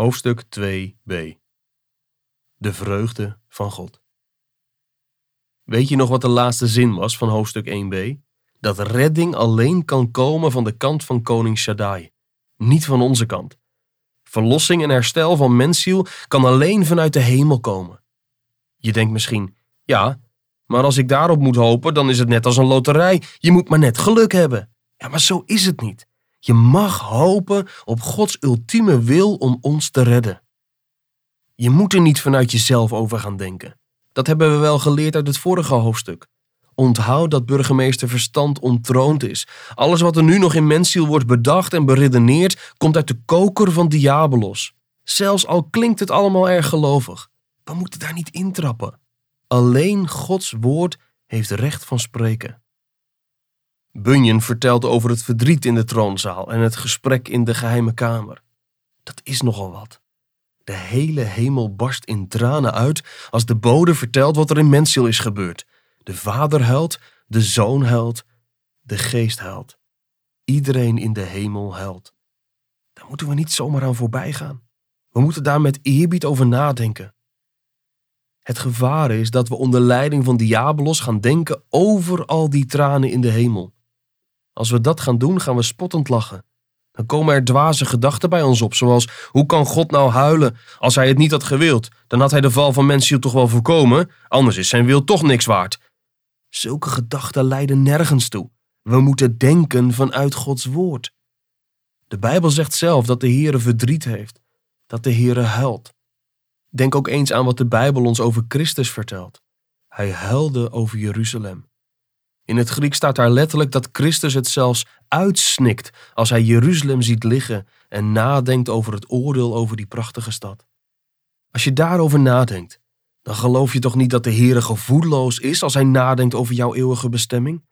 Hoofdstuk 2b De vreugde van God. Weet je nog wat de laatste zin was van hoofdstuk 1b? Dat redding alleen kan komen van de kant van koning Shaddai, niet van onze kant. Verlossing en herstel van mensziel kan alleen vanuit de hemel komen. Je denkt misschien, ja, maar als ik daarop moet hopen, dan is het net als een loterij. Je moet maar net geluk hebben. Ja, maar zo is het niet. Je mag hopen op Gods ultieme wil om ons te redden. Je moet er niet vanuit jezelf over gaan denken. Dat hebben we wel geleerd uit het vorige hoofdstuk. Onthoud dat burgemeester verstand ontroond is. Alles wat er nu nog in mensziel wordt bedacht en beredeneerd, komt uit de koker van Diabolos. Zelfs al klinkt het allemaal erg gelovig. We moeten daar niet intrappen. Alleen Gods woord heeft recht van spreken. Bunyan vertelt over het verdriet in de troonzaal en het gesprek in de geheime kamer. Dat is nogal wat. De hele hemel barst in tranen uit als de bode vertelt wat er in mensziel is gebeurd. De vader huilt, de zoon huilt, de geest huilt. Iedereen in de hemel huilt. Daar moeten we niet zomaar aan voorbij gaan. We moeten daar met eerbied over nadenken. Het gevaar is dat we onder leiding van Diabolos gaan denken over al die tranen in de hemel. Als we dat gaan doen, gaan we spottend lachen. Dan komen er dwaze gedachten bij ons op, zoals hoe kan God nou huilen als hij het niet had gewild? Dan had hij de val van mensziel toch wel voorkomen, anders is zijn wil toch niks waard. Zulke gedachten leiden nergens toe. We moeten denken vanuit Gods woord. De Bijbel zegt zelf dat de Heere verdriet heeft, dat de Heere huilt. Denk ook eens aan wat de Bijbel ons over Christus vertelt. Hij huilde over Jeruzalem. In het Griek staat daar letterlijk dat Christus het zelfs uitsnikt als hij Jeruzalem ziet liggen en nadenkt over het oordeel over die prachtige stad. Als je daarover nadenkt, dan geloof je toch niet dat de Heere gevoelloos is als hij nadenkt over jouw eeuwige bestemming?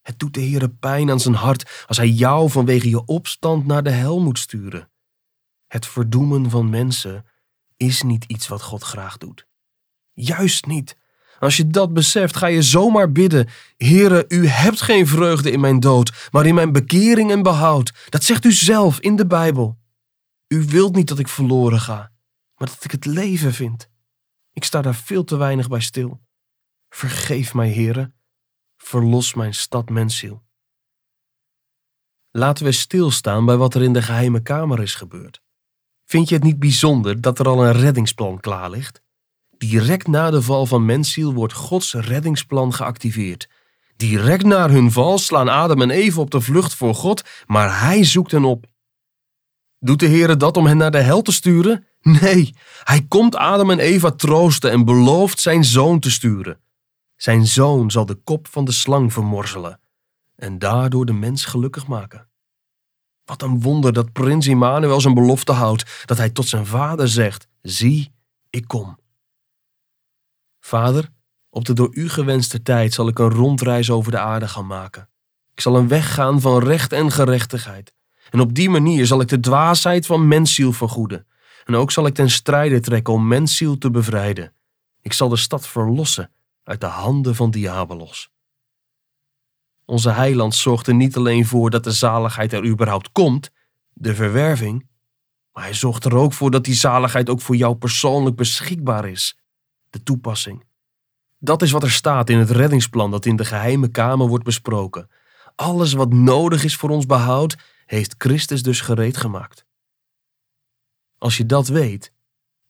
Het doet de Heere pijn aan zijn hart als hij jou vanwege je opstand naar de hel moet sturen. Het verdoemen van mensen is niet iets wat God graag doet. Juist niet. Als je dat beseft, ga je zomaar bidden: Heere, u hebt geen vreugde in mijn dood, maar in mijn bekering en behoud. Dat zegt u zelf in de Bijbel. U wilt niet dat ik verloren ga, maar dat ik het leven vind. Ik sta daar veel te weinig bij stil. Vergeef mij, Heere. Verlos mijn stad mensziel. Laten we stilstaan bij wat er in de geheime kamer is gebeurd. Vind je het niet bijzonder dat er al een reddingsplan klaar ligt? Direct na de val van mensziel wordt Gods reddingsplan geactiveerd. Direct na hun val slaan Adam en Eva op de vlucht voor God, maar hij zoekt hen op. Doet de Heere dat om hen naar de hel te sturen? Nee, hij komt Adam en Eva troosten en belooft zijn zoon te sturen. Zijn zoon zal de kop van de slang vermorzelen en daardoor de mens gelukkig maken. Wat een wonder dat prins Immanuel zijn belofte houdt, dat hij tot zijn vader zegt: Zie, ik kom. Vader, op de door u gewenste tijd zal ik een rondreis over de aarde gaan maken. Ik zal een weg gaan van recht en gerechtigheid. En op die manier zal ik de dwaasheid van mensziel vergoeden. En ook zal ik ten strijde trekken om mensziel te bevrijden. Ik zal de stad verlossen uit de handen van Diabolos. Onze heiland zorgt er niet alleen voor dat de zaligheid er überhaupt komt, de verwerving, maar hij zorgt er ook voor dat die zaligheid ook voor jou persoonlijk beschikbaar is, de toepassing. Dat is wat er staat in het reddingsplan dat in de geheime kamer wordt besproken. Alles wat nodig is voor ons behoud, heeft Christus dus gereed gemaakt. Als je dat weet,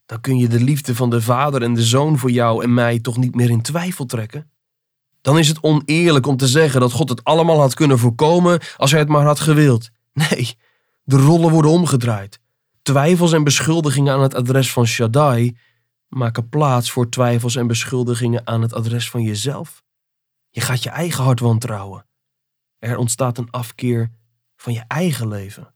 dan kun je de liefde van de Vader en de Zoon voor jou en mij toch niet meer in twijfel trekken. Dan is het oneerlijk om te zeggen dat God het allemaal had kunnen voorkomen als hij het maar had gewild. Nee, de rollen worden omgedraaid. Twijfels en beschuldigingen aan het adres van Shaddai maken plaats voor twijfels en beschuldigingen aan het adres van jezelf. Je gaat je eigen hart wantrouwen. Er ontstaat een afkeer van je eigen leven.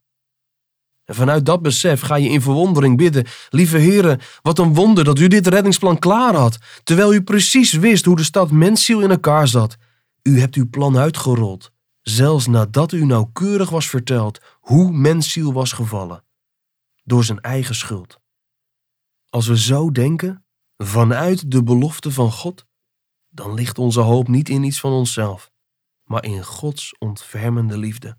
En vanuit dat besef ga je in verwondering bidden: Lieve heren, wat een wonder dat u dit reddingsplan klaar had, terwijl u precies wist hoe de stad mensziel in elkaar zat. U hebt uw plan uitgerold, zelfs nadat u nauwkeurig was verteld hoe mensziel was gevallen. Door zijn eigen schuld. Als we zo denken, vanuit de belofte van God, dan ligt onze hoop niet in iets van onszelf, maar in Gods ontfermende liefde.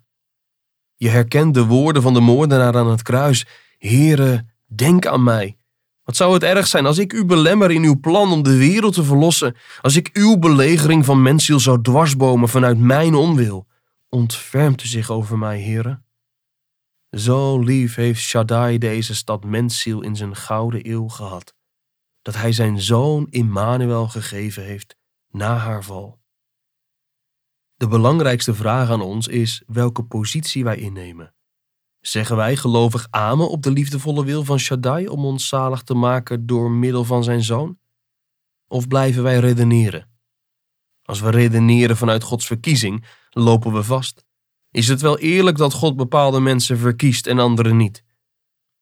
Je herkent de woorden van de moordenaar aan het kruis. Heere, Denk aan mij. Wat zou het erg zijn als ik u belemmer in uw plan om de wereld te verlossen, als ik uw belegering van mensziel zou dwarsbomen vanuit mijn onwil. Ontfermt u zich over mij, heren? Zo lief heeft Shaddai deze stad mensziel in zijn gouden eeuw gehad, dat hij zijn zoon Immanuel gegeven heeft na haar val. De belangrijkste vraag aan ons is welke positie wij innemen. Zeggen wij gelovig amen op de liefdevolle wil van Shaddai om ons zalig te maken door middel van zijn zoon? Of blijven wij redeneren? Als we redeneren vanuit Gods verkiezing, lopen we vast. Is het wel eerlijk dat God bepaalde mensen verkiest en anderen niet?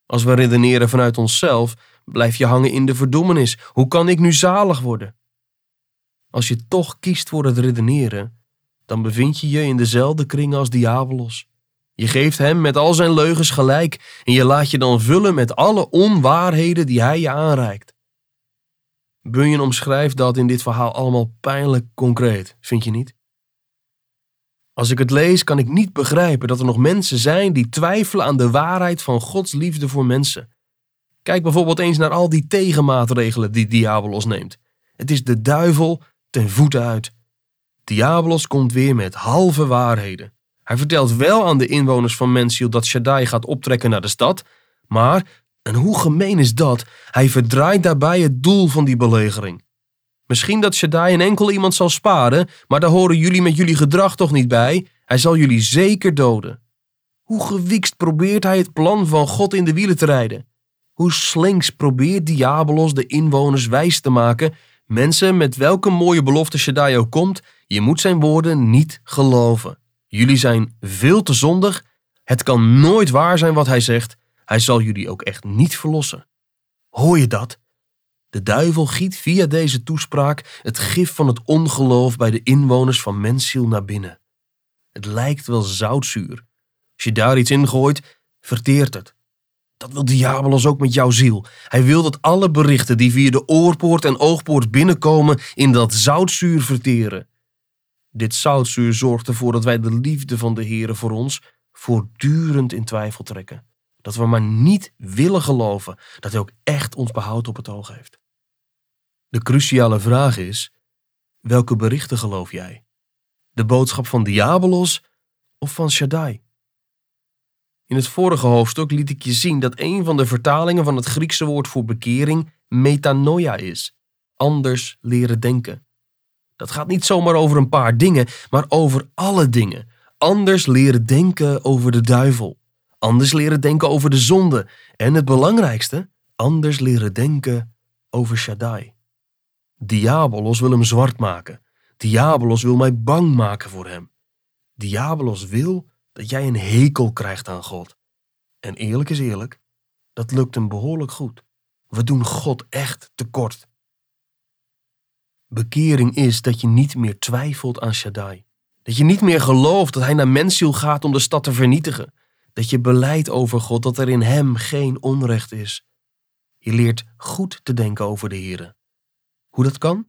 Als we redeneren vanuit onszelf, blijf je hangen in de verdoemenis. Hoe kan ik nu zalig worden? Als je toch kiest voor het redeneren, dan bevind je je in dezelfde kring als Diabolos. Je geeft hem met al zijn leugens gelijk en je laat je dan vullen met alle onwaarheden die hij je aanreikt. Bunyan omschrijft dat in dit verhaal allemaal pijnlijk concreet, vind je niet? Als ik het lees, kan ik niet begrijpen dat er nog mensen zijn die twijfelen aan de waarheid van Gods liefde voor mensen. Kijk bijvoorbeeld eens naar al die tegenmaatregelen die Diabolos neemt. Het is de duivel ten voeten uit. Diabolos komt weer met halve waarheden. Hij vertelt wel aan de inwoners van Mensiel dat Shaddai gaat optrekken naar de stad, maar, en hoe gemeen is dat, hij verdraait daarbij het doel van die belegering. Misschien dat Shaddai een enkel iemand zal sparen, maar daar horen jullie met jullie gedrag toch niet bij? Hij zal jullie zeker doden. Hoe gewikst probeert hij het plan van God in de wielen te rijden? Hoe slinks probeert Diabolos de inwoners wijs te maken Mensen, met welke mooie belofte Shaddai ook komt, je moet zijn woorden niet geloven. Jullie zijn veel te zondig. Het kan nooit waar zijn wat hij zegt. Hij zal jullie ook echt niet verlossen. Hoor je dat? De duivel giet via deze toespraak het gif van het ongeloof bij de inwoners van mensziel naar binnen. Het lijkt wel zoutzuur. Als je daar iets in gooit, verteert het. Dat wil Diabolos ook met jouw ziel. Hij wil dat alle berichten die via de oorpoort en oogpoort binnenkomen in dat zoutzuur verteren. Dit zoutzuur zorgt ervoor dat wij de liefde van de Heere voor ons voortdurend in twijfel trekken. Dat we maar niet willen geloven dat hij ook echt ons behoud op het oog heeft. De cruciale vraag is: welke berichten geloof jij? De boodschap van Diabolos of van Shaddai? In het vorige hoofdstuk liet ik je zien dat een van de vertalingen van het Griekse woord voor bekering metanoia is. Anders leren denken. Dat gaat niet zomaar over een paar dingen, maar over alle dingen. Anders leren denken over de duivel. Anders leren denken over de zonde. En het belangrijkste, anders leren denken over Shaddai. Diabolos wil hem zwart maken. Diabolos wil mij bang maken voor hem. Diabolos wil dat jij een hekel krijgt aan God. En eerlijk is eerlijk, dat lukt hem behoorlijk goed. We doen God echt tekort. Bekering is dat je niet meer twijfelt aan Shaddai. Dat je niet meer gelooft dat hij naar mensziel gaat om de stad te vernietigen. Dat je beleidt over God dat er in hem geen onrecht is. Je leert goed te denken over de Here. Hoe dat kan?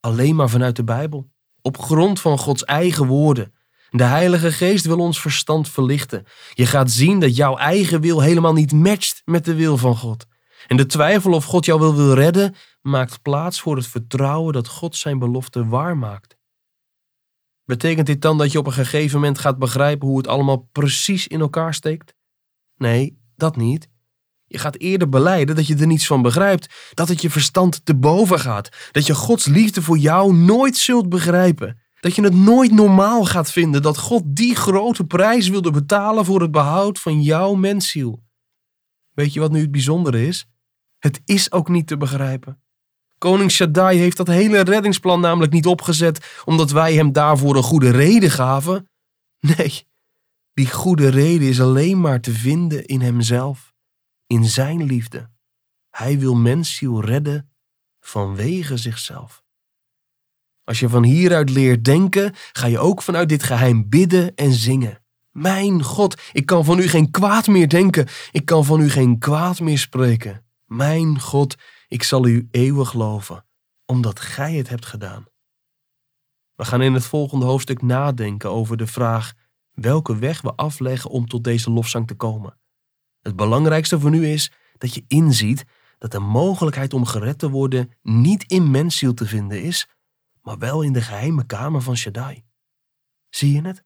Alleen maar vanuit de Bijbel. Op grond van Gods eigen woorden. De Heilige Geest wil ons verstand verlichten. Je gaat zien dat jouw eigen wil helemaal niet matcht met de wil van God. En de twijfel of God jou wil wil redden, maakt plaats voor het vertrouwen dat God zijn belofte waarmaakt. Betekent dit dan dat je op een gegeven moment gaat begrijpen hoe het allemaal precies in elkaar steekt? Nee, dat niet. Je gaat eerder beleiden dat je er niets van begrijpt, dat het je verstand te boven gaat, dat je Gods liefde voor jou nooit zult begrijpen. Dat je het nooit normaal gaat vinden dat God die grote prijs wilde betalen voor het behoud van jouw mensziel. Weet je wat nu het bijzondere is? Het is ook niet te begrijpen. Koning Shaddai heeft dat hele reddingsplan namelijk niet opgezet omdat wij hem daarvoor een goede reden gaven. Nee, die goede reden is alleen maar te vinden in hemzelf, in zijn liefde. Hij wil mensziel redden vanwege zichzelf. Als je van hieruit leert denken, ga je ook vanuit dit geheim bidden en zingen. Mijn God, ik kan van u geen kwaad meer denken. Ik kan van u geen kwaad meer spreken. Mijn God, ik zal u eeuwig loven, omdat gij het hebt gedaan. We gaan in het volgende hoofdstuk nadenken over de vraag welke weg we afleggen om tot deze lofzang te komen. Het belangrijkste voor nu is, dat je inziet dat de mogelijkheid om gered te worden niet in mensziel te vinden is, maar wel in de geheime kamer van Shaddai. Zie je het?